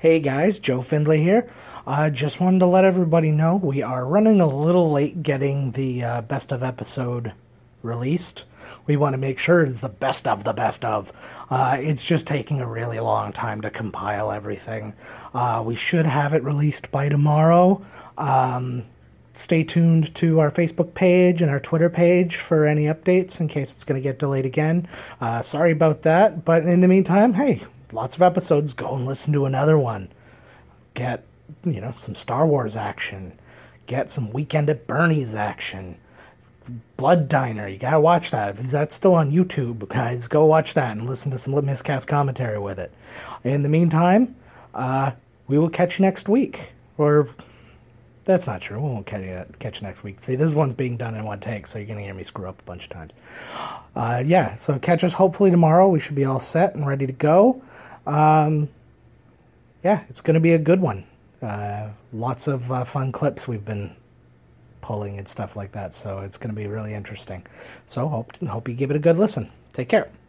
Hey guys, Joe Findlay here. Uh, just wanted to let everybody know we are running a little late getting the uh, best of episode released. We want to make sure it's the best of the best of. Uh, it's just taking a really long time to compile everything. Uh, we should have it released by tomorrow. Um, stay tuned to our Facebook page and our Twitter page for any updates in case it's going to get delayed again. Uh, sorry about that, but in the meantime, hey, lots of episodes. Go and listen to another one. Get, you know, some Star Wars action. Get some Weekend at Bernie's action. Blood Diner, you gotta watch that. If that's still on YouTube, guys, go watch that and listen to some Miscast commentary with it. In the meantime, uh, we will catch you next week. Or that's not true. We won't catch next week. See, this one's being done in one take, so you're going to hear me screw up a bunch of times. Uh, yeah, so catch us hopefully tomorrow. We should be all set and ready to go. Um, yeah, it's going to be a good one. Uh, lots of uh, fun clips we've been pulling and stuff like that, so it's going to be really interesting. So hope hope you give it a good listen. Take care.